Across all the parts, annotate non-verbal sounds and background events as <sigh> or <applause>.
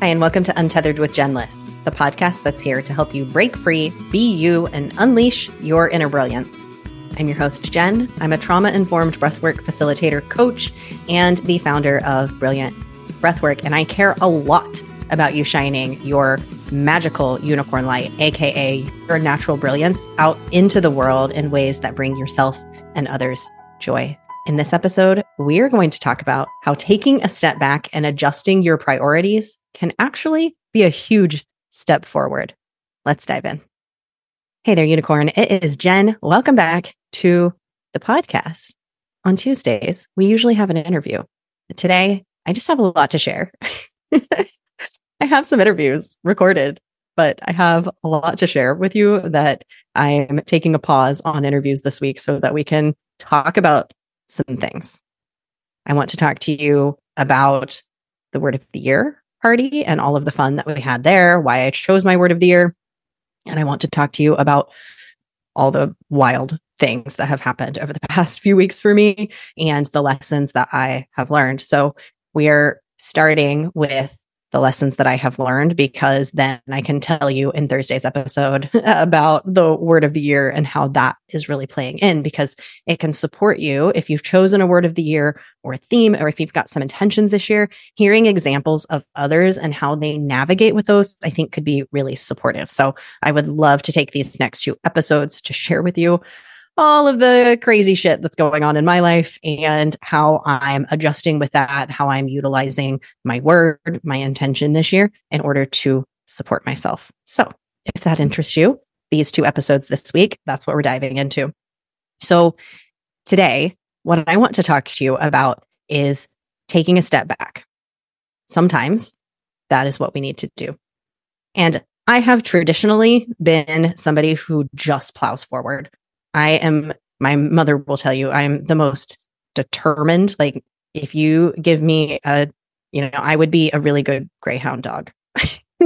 Hi, and welcome to Untethered with Jen Liss, the podcast that's here to help you break free, be you, and unleash your inner brilliance. I'm your host, Jen. I'm a trauma informed breathwork facilitator, coach, and the founder of Brilliant Breathwork. And I care a lot about you shining your magical unicorn light, AKA your natural brilliance, out into the world in ways that bring yourself and others joy. In this episode, we are going to talk about how taking a step back and adjusting your priorities can actually be a huge step forward. Let's dive in. Hey there, unicorn. It is Jen. Welcome back to the podcast. On Tuesdays, we usually have an interview. Today, I just have a lot to share. <laughs> I have some interviews recorded, but I have a lot to share with you that I'm taking a pause on interviews this week so that we can talk about some things. I want to talk to you about the word of the year party and all of the fun that we had there, why I chose my word of the year. And I want to talk to you about all the wild things that have happened over the <laughs> past few weeks for me and the lessons that I have learned. So we are starting with the lessons that I have learned because then I can tell you in Thursday's episode <laughs> about the word of the year and how that is really playing in because it can support you if you've chosen a word of the year or a theme or if you've got some intentions this year. Hearing examples of others and how they navigate with those, I think could be really supportive. So I would love to take these next two episodes to share with you all of the crazy shit that's going on in my life and how I'm adjusting with that, how I'm utilizing my word, my intention this year in order to support myself. So, if that interests you, these two episodes this week, that's what we're diving into. So, today, what I want to talk to you about is taking a step back. Sometimes that is what we need to do. And I have traditionally been somebody who just plows forward. I am, my mother will tell you, I'm the most determined. Like, if you give me a, you know, I would be a really good greyhound dog. <laughs>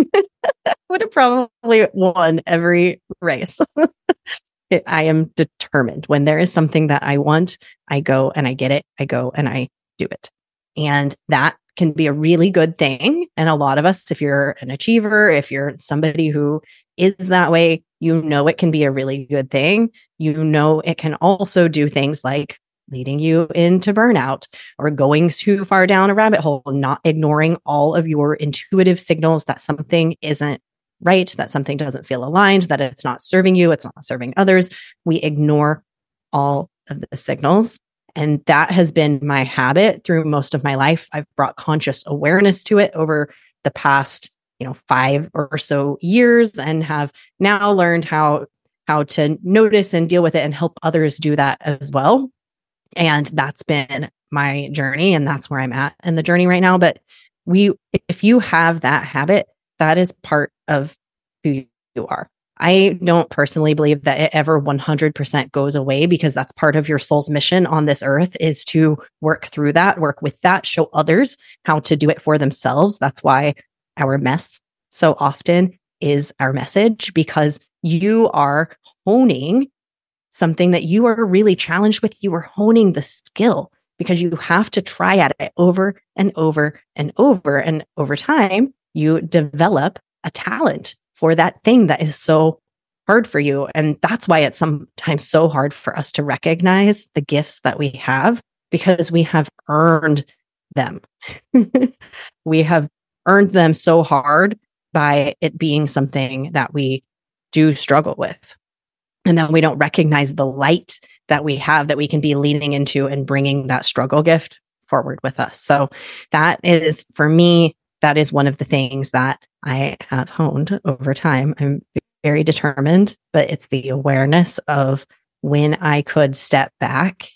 would have probably won every race. <laughs> I am determined. When there is something that I want, I go and I get it. I go and I do it. And that can be a really good thing. And a lot of us, if you're an achiever, if you're somebody who is that way, you know it can be a really good thing. You know it can also do things like leading you into burnout or going too far down a rabbit hole, not ignoring all of your intuitive signals that something isn't right, that something doesn't feel aligned, that it's not serving you, it's not serving others. We ignore all of the signals. And that has been my habit through most of my life. I've brought conscious awareness to it over the past you know five or so years and have now learned how how to notice and deal with it and help others do that as well. And that's been my journey and that's where i'm at in the journey right now. But we if you have that habit that is part of who you are. I don't personally believe that it ever 100% goes away because that's part of your soul's mission on this earth is to work through that, work with that, show others how to do it for themselves. That's why our mess so often is our message because you are honing something that you are really challenged with. You are honing the skill because you have to try at it over and over and over. And over time, you develop a talent for that thing that is so hard for you. And that's why it's sometimes so hard for us to recognize the gifts that we have because we have earned them. <laughs> we have earned them so hard by it being something that we do struggle with. And then we don't recognize the light that we have that we can be leaning into and bringing that struggle gift forward with us. So that is for me, that is one of the things that I have honed over time. I'm very determined, but it's the awareness of when I could step back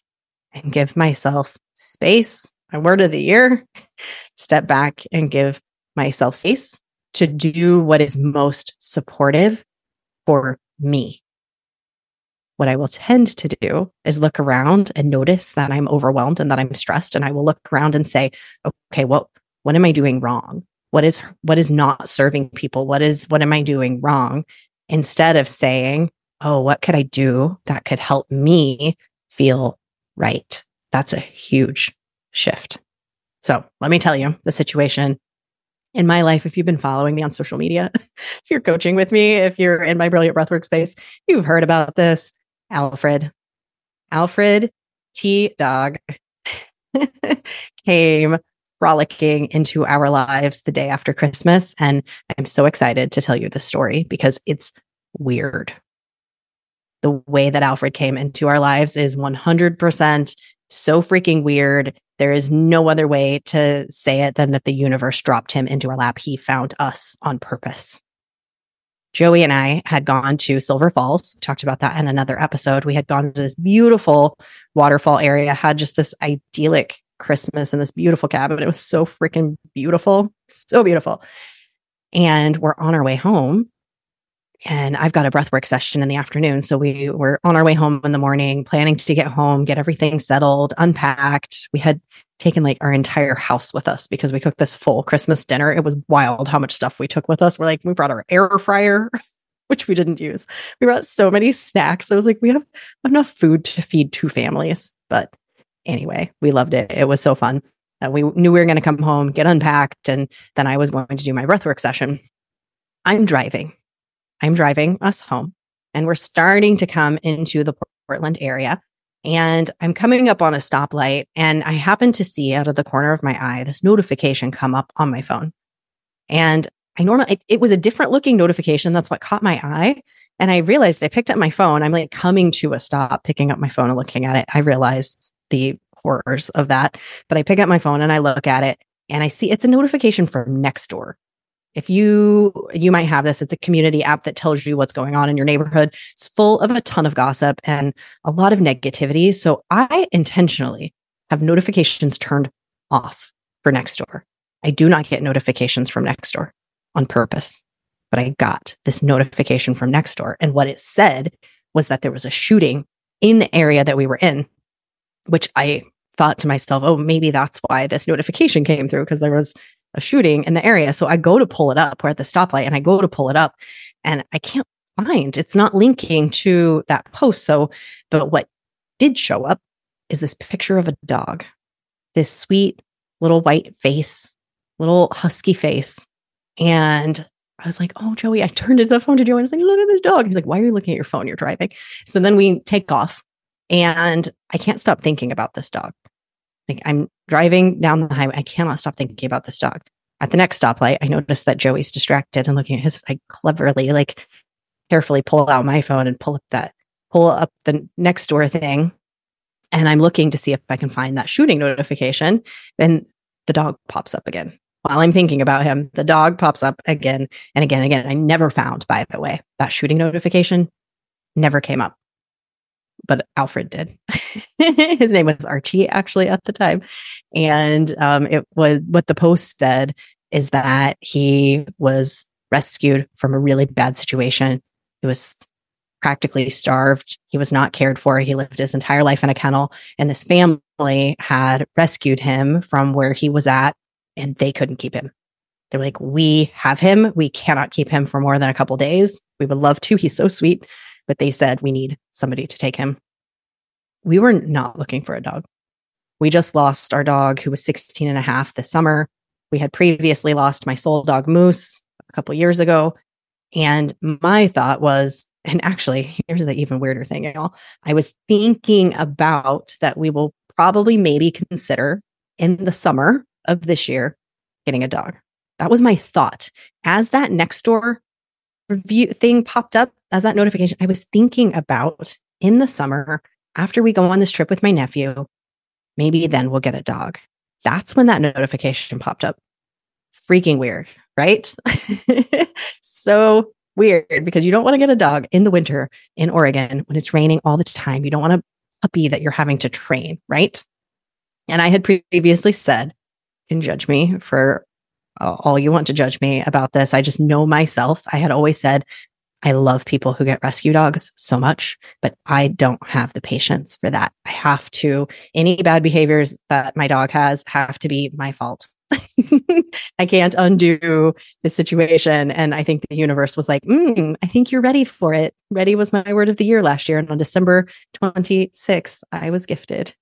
and give myself space. My word of the year, <laughs> step back and give myself space to do what is most supportive for me. What I will tend to do is look around and notice that I'm overwhelmed and that I'm stressed. And I will look around and say, okay, what, what am I doing wrong? What is, what is not serving people? What is, what am I doing wrong? Instead of saying, oh, what could I do that could help me feel right? That's a huge shift. So let me tell you the situation in my life, if you've been following me on social media, <laughs> if you're coaching with me, if you're in my brilliant breathwork space, you've heard about this. Alfred, Alfred T. Dog <laughs> came frolicking into our lives the day after Christmas. And I'm so excited to tell you the story because it's weird. The way that Alfred came into our lives is 100% so freaking weird. There is no other way to say it than that the universe dropped him into our lap. He found us on purpose. Joey and I had gone to Silver Falls, talked about that in another episode. We had gone to this beautiful waterfall area, had just this idyllic Christmas in this beautiful cabin. It was so freaking beautiful, so beautiful. And we're on our way home and I've got a breathwork session in the afternoon. So we were on our way home in the morning, planning to get home, get everything settled, unpacked. We had taken like our entire house with us because we cooked this full Christmas dinner. It was wild how much stuff we took with us. We're like, we brought our air fryer, <laughs> which we didn't use. We brought so many snacks. I was like, we have enough food to feed two families. But anyway, we loved it. It was so fun. We knew we were going to come home, get unpacked, and then I was going to do my breathwork session. I'm driving I'm driving us home and we're starting to come into the Portland area. And I'm coming up on a stoplight and I happen to see out of the corner of my eye this notification come up on my phone. And I normally, it, it was a different looking notification. That's what caught my eye. And I realized I picked up my phone. I'm like coming to a stop, picking up my phone and looking at it. I realized the horrors of that. But I pick up my phone and I look at it and I see it's a notification from Nextdoor if you you might have this it's a community app that tells you what's going on in your neighborhood. It's full of a ton of gossip and a lot of negativity. So i intentionally have notifications turned off for nextdoor. I do not get notifications from nextdoor on purpose but i got this notification from nextdoor. And what it said was that there was a shooting in the area that we were in which i thought to myself oh maybe that's why this notification came through because there was a shooting in the area. So I go to pull it up. We're at the stoplight and I go to pull it up and I can't find it's not linking to that post. So, but what did show up is this picture of a dog, this sweet little white face, little husky face. And I was like, oh, Joey, I turned to the phone to Joey I was like, look at this dog. He's like, why are you looking at your phone? You're driving. So then we take off and I can't stop thinking about this dog. Like I'm driving down the highway. I cannot stop thinking about this dog. At the next stoplight, I notice that Joey's distracted and looking at his, I cleverly, like carefully pull out my phone and pull up that, pull up the next door thing. And I'm looking to see if I can find that shooting notification. Then the dog pops up again. While I'm thinking about him, the dog pops up again and again and again. I never found, by the way, that shooting notification never came up but Alfred did. <laughs> His name was Archie actually at the time. And um, it was what the post said is that he was rescued from a really bad situation. He was practically starved. He was not cared for. He lived his entire life in a kennel. And this family had rescued him from where he was at, and they couldn't keep him. They're like, We have him. We cannot keep him for more than a couple days. We would love to. He's so sweet but they said we need somebody to take him. We were not looking for a dog. We just lost our dog who was 16 and a half this summer. We had previously lost my soul dog Moose a couple years ago. And my thought was, and actually, here's the even weirder thing, y'all. I was thinking about that we will probably maybe consider in the summer of this year getting a dog. That was my thought. As that Nextdoor review thing popped up as that notification, I was thinking about in the summer after we go on this trip with my nephew, maybe then we'll get a dog. That's when that notification popped up. Freaking weird, right? <laughs> so weird because you don't want to get a dog in the winter in Oregon when it's raining all the time. You don't want a puppy that you're having to train, right? And I had previously said, can judge me for all you want to judge me about this. I just know myself. I had always said, I love people who get rescue dogs so much, but I don't have the patience for that. I have to, any bad behaviors that my dog has have to be my fault. <laughs> I can't undo the situation. And I think the universe was like, mm, I think you're ready for it. Ready was my word of the year last year. And on December 26th, I was gifted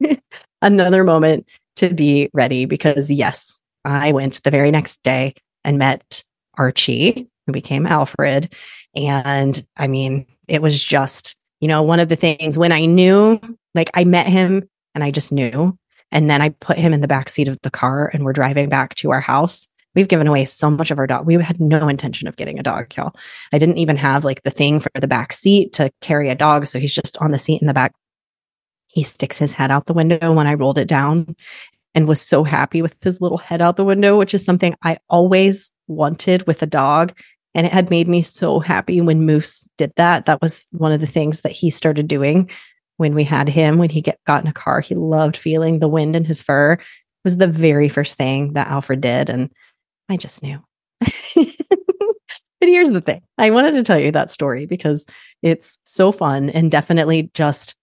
<laughs> another moment to be ready because, yes, I went the very next day and met Archie, who became Alfred. And I mean, it was just, you know, one of the things when I knew, like I met him and I just knew. And then I put him in the back seat of the car and we're driving back to our house. We've given away so much of our dog. We had no intention of getting a dog, y'all. I didn't even have like the thing for the back seat to carry a dog. So he's just on the seat in the back. He sticks his head out the window when I rolled it down and was so happy with his little head out the window, which is something I always wanted with a dog. And it had made me so happy when Moose did that. That was one of the things that he started doing when we had him, when he get, got in a car. He loved feeling the wind in his fur. It was the very first thing that Alfred did. And I just knew. <laughs> but here's the thing I wanted to tell you that story because it's so fun and definitely just,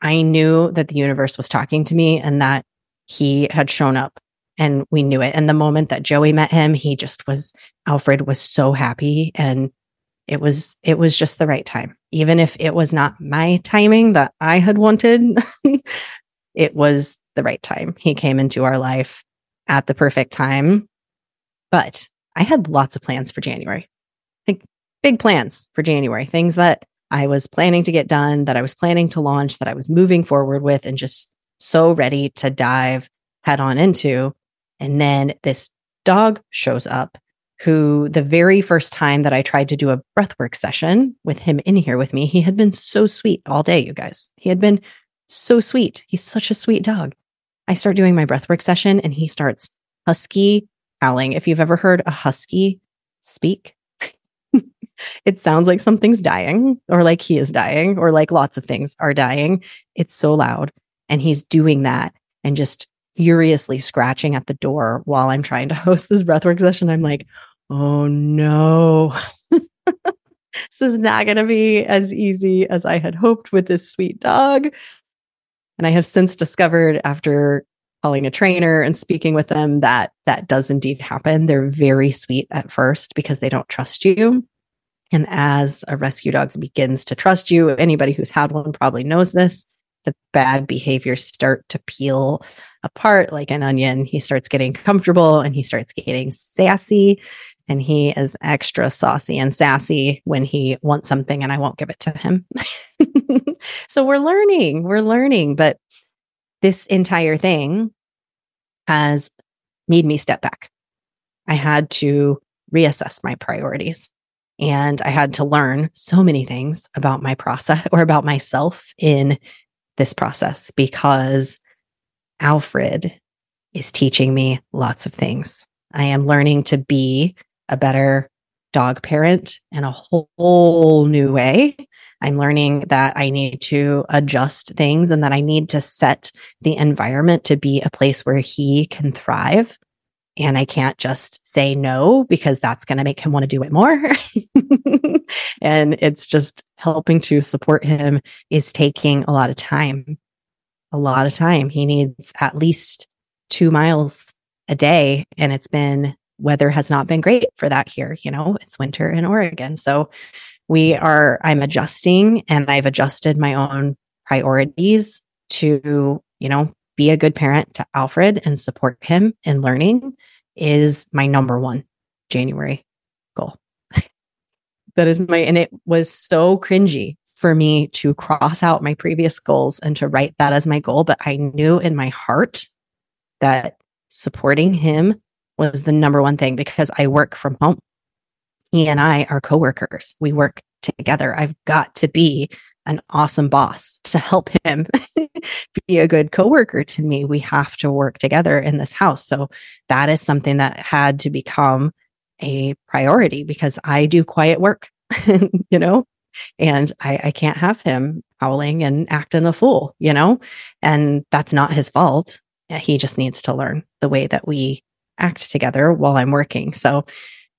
I knew that the universe was talking to me and that he had shown up and we knew it. And the moment that Joey met him, he just was, Alfred was so happy and it was, it was just the right time. Even if it was not my timing that I had wanted, <laughs> it was the right time. He came into our life at the perfect time. But I had lots of plans for January. Like big plans for January, things that I was planning to get done, that I was planning to launch, that I was moving forward with, and just so ready to dive head on into. And then this dog shows up who the very first time that I tried to do a breathwork session with him in here with me, he had been so sweet all day, you guys. He had been so sweet. He's such a sweet dog. I start doing my breathwork session and he starts husky howling. If you've ever heard a husky speak, <laughs> it sounds like something's dying or like he is dying or like lots of things are dying. It's so loud. And he's doing that and just furiously scratching at the door while I'm trying to <laughs> host this breathwork session. I'm like, oh no. <laughs> this is not going to be as easy as I had hoped with this sweet dog. And I have since discovered after calling a trainer and speaking with them that that does indeed happen. They're very sweet at first because they don't trust you. And as a rescue dog begins to trust you, anybody who's had one probably knows this the bad behaviors start to peel apart like an onion. He starts getting comfortable and he starts getting sassy. And he is extra saucy and sassy when he wants something and I won't give it to him. <laughs> so we're learning, we're learning. But this entire thing has made me step back. I had to reassess my priorities. And I had to learn so many things about my process <laughs> or about myself in this process because Alfred is teaching me lots of things. I am learning to be a better dog parent in a whole new way. I'm learning that I need to adjust things and that I need to set the environment to be a place where he can thrive. And I can't just say no because that's going to make him want to do it more. <laughs> and it's just helping to support him is taking a lot of time. A lot of time. He needs at least two miles a day. And it's been, weather has not been great for that here. You know, it's winter in Oregon. So we are, I'm adjusting and I've adjusted my own priorities to, you know, be a good parent to Alfred and support him in learning is my number one January goal. <laughs> that is my, and it was so cringy for me to cross out my previous goals and to write that as my goal. But I knew in my heart that supporting him was the number one thing because I work from home. He and I are coworkers. We work together. I've got to be an awesome boss to help him <laughs> be a good coworker to me. We have to work together in this house. So that is something that had to become a priority because I do quiet work, <laughs> you know, and I, I can't have him howling and acting a fool, you know, and that's not his fault. He just needs to learn the way that we act together while I'm working. So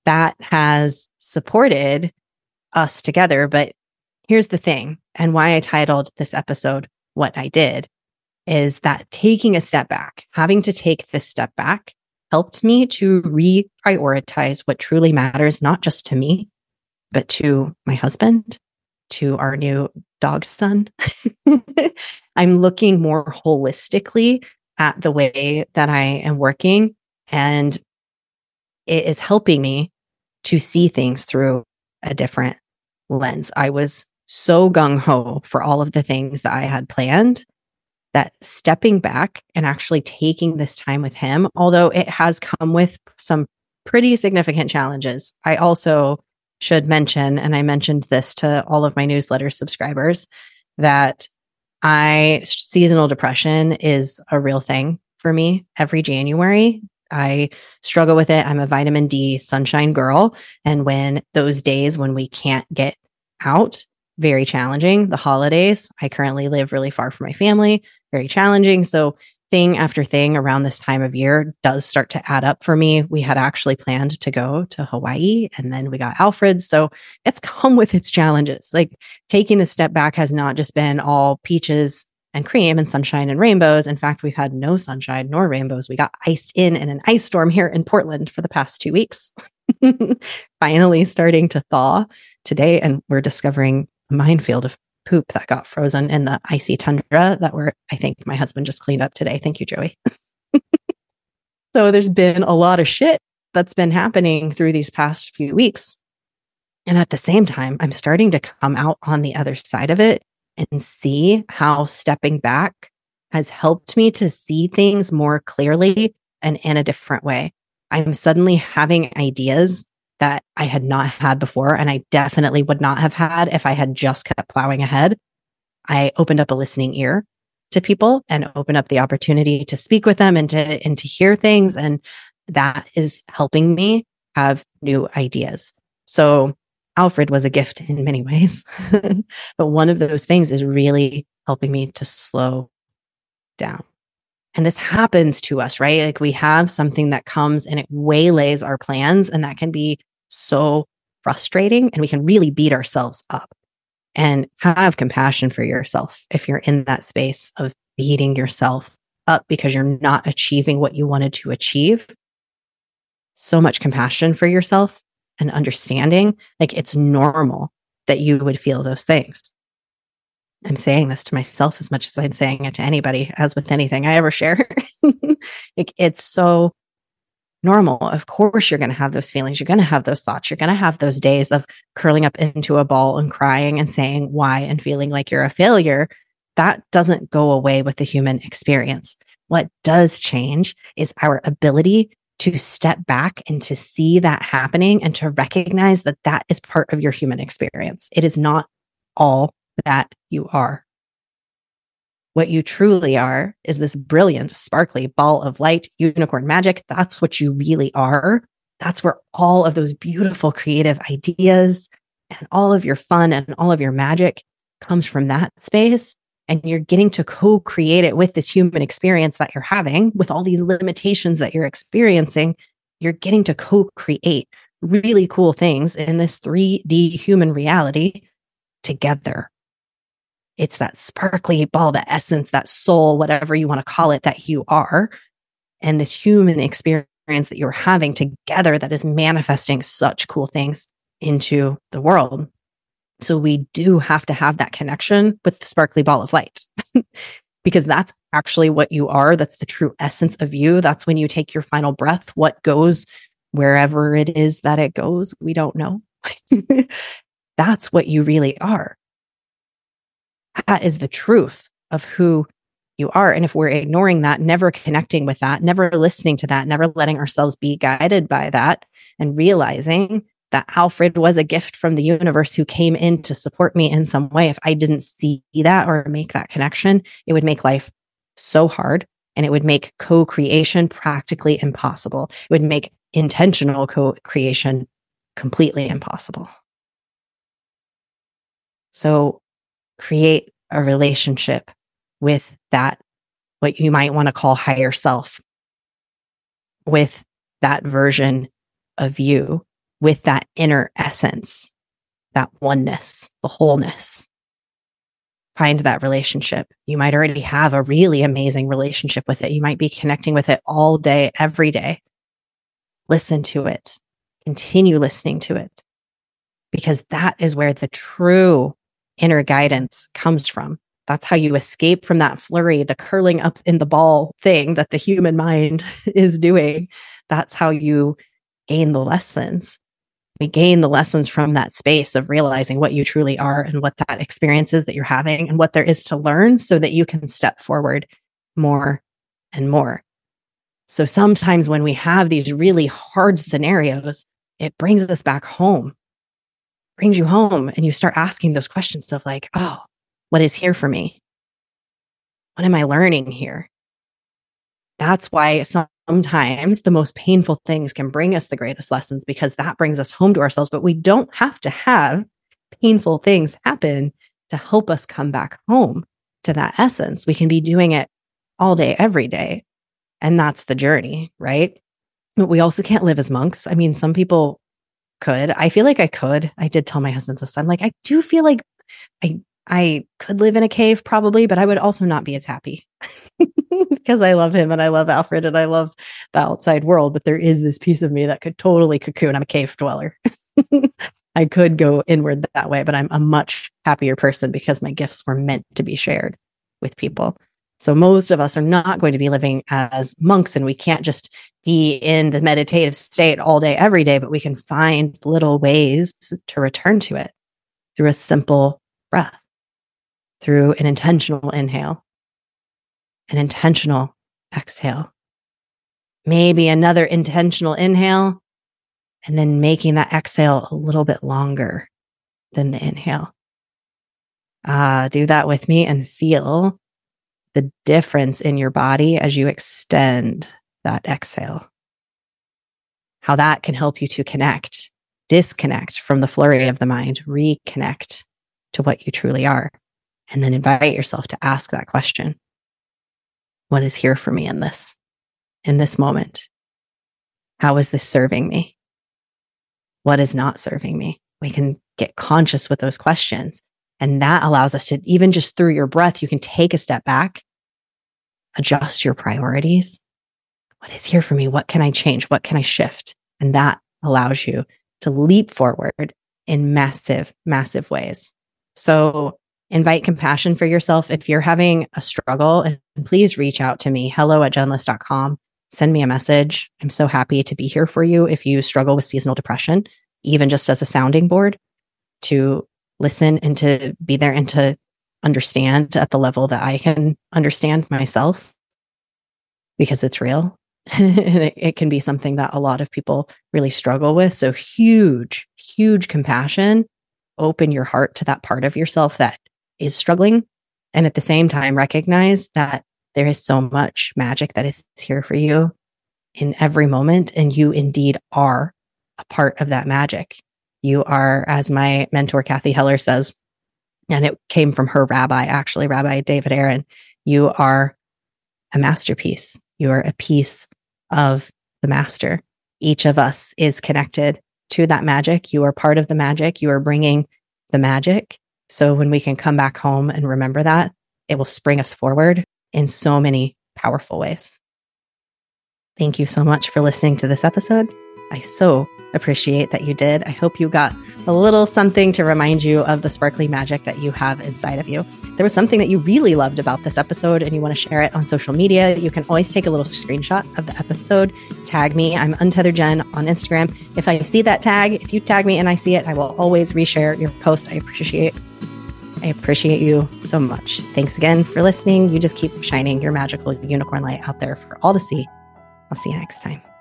that has supported us together. But here's the thing, and why I titled this episode What I Did is that taking a step back, having to take this step back helped me to reprioritize what truly matters, not just to me, but to my husband, to our new dog son. <laughs> I'm looking more holistically at the way that I am working and it is helping me to see things through a different lens. I was so gung ho for all of the things that I had planned that stepping back and actually taking this time with him, although it has come with some pretty significant challenges. I also should mention, and I mentioned this to all of my newsletter subscribers, that I seasonal depression is a real thing for me every January. I struggle with it. I'm a vitamin D sunshine girl. And when those days when we can't get out, very challenging. The holidays, I currently live really far from my family, very challenging. So, thing after thing around this time of year does start to add up for me. We had actually planned to go to Hawaii and then we got Alfred. So, it's <laughs> come with its challenges. Like taking the step back has not just been all peaches and cream and sunshine and rainbows. In fact, we've had no sunshine nor rainbows. We got iced in in an ice storm here in Portland for the past two weeks. <laughs> Finally starting to thaw today. And we're discovering minefield of poop that got frozen in the icy tundra that were, I think my husband just cleaned up today. Thank you, Joey. <laughs> so there's been a lot of shit that's been happening through these past few weeks. And at the same time, I'm starting to come out on the other side of it and see how stepping back has helped me to see things more clearly and in a different way. I'm suddenly having ideas that I had not had before, and I definitely would not have had if I had just kept plowing ahead. I opened up a listening ear to people and opened up the opportunity to speak with them and to and to hear things and that is helping me have new ideas. So Alfred was a gift in many ways. <laughs> but one of those things is really helping me to slow down. And this happens to us, right? Like we have something that comes and it waylays our plans, and that can be so frustrating. And we can really beat ourselves up and have compassion for yourself if you're in that space of beating yourself up because you're not achieving what you wanted to achieve. So much compassion for yourself and understanding, like it's normal that you would feel those things. I'm saying this to myself as much as I'm saying it to anybody, as with anything I ever share. <laughs> like it's so normal. Of course, you're going to have those feelings. You're going to have those thoughts. You're going to have those days of curling up into a ball and crying and saying why and feeling like you're a failure. That doesn't go away with the human experience. What does change is our ability to step back and to see that happening and to recognize that that is part of your human experience. It is not all that you are. What you truly are is this brilliant, sparkly ball of light, unicorn magic. That's what you really are. That's where all of those beautiful creative ideas and all of your fun and all of your magic comes from that space and you're getting to co create it with this human experience that you're having, with all these limitations that you're experiencing, you're getting to co create really cool things in this 3D human reality together. It's that sparkly ball, that essence, that soul, whatever you want to call it, that you are. And this human experience that you're having together that is manifesting such cool things into the world. So we do have to have that connection with the sparkly ball of light <laughs> because that's actually what you are. That's the true essence of you. That's when you take your final breath. What goes wherever it is that it goes, we don't know. <laughs> that's what you really are. That is the truth of who you are. And if we're ignoring that, never connecting with that, never listening to that, never letting ourselves be guided by that, and realizing that Alfred was a gift from the universe who came in to support me in some way. If I didn't see that or make that connection, it would make life so hard and it would make co creation practically impossible. It would make intentional co creation completely impossible. So create a relationship with that, what you might want to call higher self, with that version of you with that inner essence, that oneness, the wholeness. Find that relationship. You might already have a really amazing relationship with it. You might be connecting with it all day, every day. Listen to it. Continue listening to it because that is where the true inner guidance comes from. That's how you escape from that flurry, the curling up in the ball thing that the human mind <laughs> is doing. That's how you gain the lessons. We gain the lessons from that space of realizing what you truly are and what that experience is that you're having and what there is to learn so that you can step forward more and more. So sometimes when we have these really hard scenarios, it brings us back home, brings you home, and you start asking those questions of like, oh, what is here for me? What am I learning here? That's why sometimes the most painful things can bring us the greatest lessons because that brings us home to ourselves. But we don't have to have painful things happen to help us come back home to that essence. We can be doing it all day, every day. And that's the journey, right? But we also can't live as monks. I mean, some people could. I feel like I could. I did tell my husband this. I'm like, I do feel like I I could live in a cave probably, but I would also not be as happy <laughs> because I love him and I love Alfred and I love the outside world. But there is this piece of me that could totally cocoon. I'm a cave dweller. <laughs> I could go inward that way, but I'm a much happier person because my gifts were meant to be shared with people. So most of us are not going to be living as monks and we can't just be in the meditative state all day, every day, but we can find little ways to return to it through a simple breath through an intentional inhale, an intentional exhale, maybe another intentional inhale, and then making that exhale a little bit longer than the inhale. Ah, do that with me and feel the difference in your body as you extend that exhale. How that can help you to connect, disconnect from the flurry of the mind, reconnect to what you truly are and then invite yourself to ask that question What is here for me in this, in this moment? How is this serving me? What is not serving me? We can get conscious with those questions. And that allows us to, even just through your breath, you can take a step back, adjust your priorities. What is here for me? What can I change? What can I shift? And that allows you to leap forward in massive, massive ways. So invite compassion for yourself. If you're having a struggle, and please reach out to me, hello at jenliss.com. Send me a message. I'm so happy to be here for you if you struggle with seasonal depression, even just as a sounding board to listen and to be there and to understand at the level that I can understand myself because it's real. <laughs> it, it can be something that a lot of people really struggle with. So huge, huge compassion. Open your heart to that part of yourself that is struggling. And at the same time, recognize that there is so much magic that is here for you in every moment. And you indeed are a part of that magic. You are, as my mentor, Cathy Heller says, and it came from her rabbi, actually, Rabbi David Aaron, you are a masterpiece. You are a piece of the master. Each of us is connected to that magic. You are part of the magic. You are bringing the magic. So when we can come back home and remember that, it will spring us forward in so many powerful ways. Thank you so much for listening to this episode. I so appreciate that you did. I hope you got a little something to remind you of the sparkly magic that you have inside of you. There was something that you really loved about this episode and you want to share it on social media, you can always take a little screenshot of the episode, tag me. I'm untethered Jen on Instagram. If I see that tag, if you tag me and I see it, I will always reshare your post. I appreciate I appreciate you so much. Thanks again for listening. You just keep shining your magical unicorn light out there for all to see. I'll see you next time.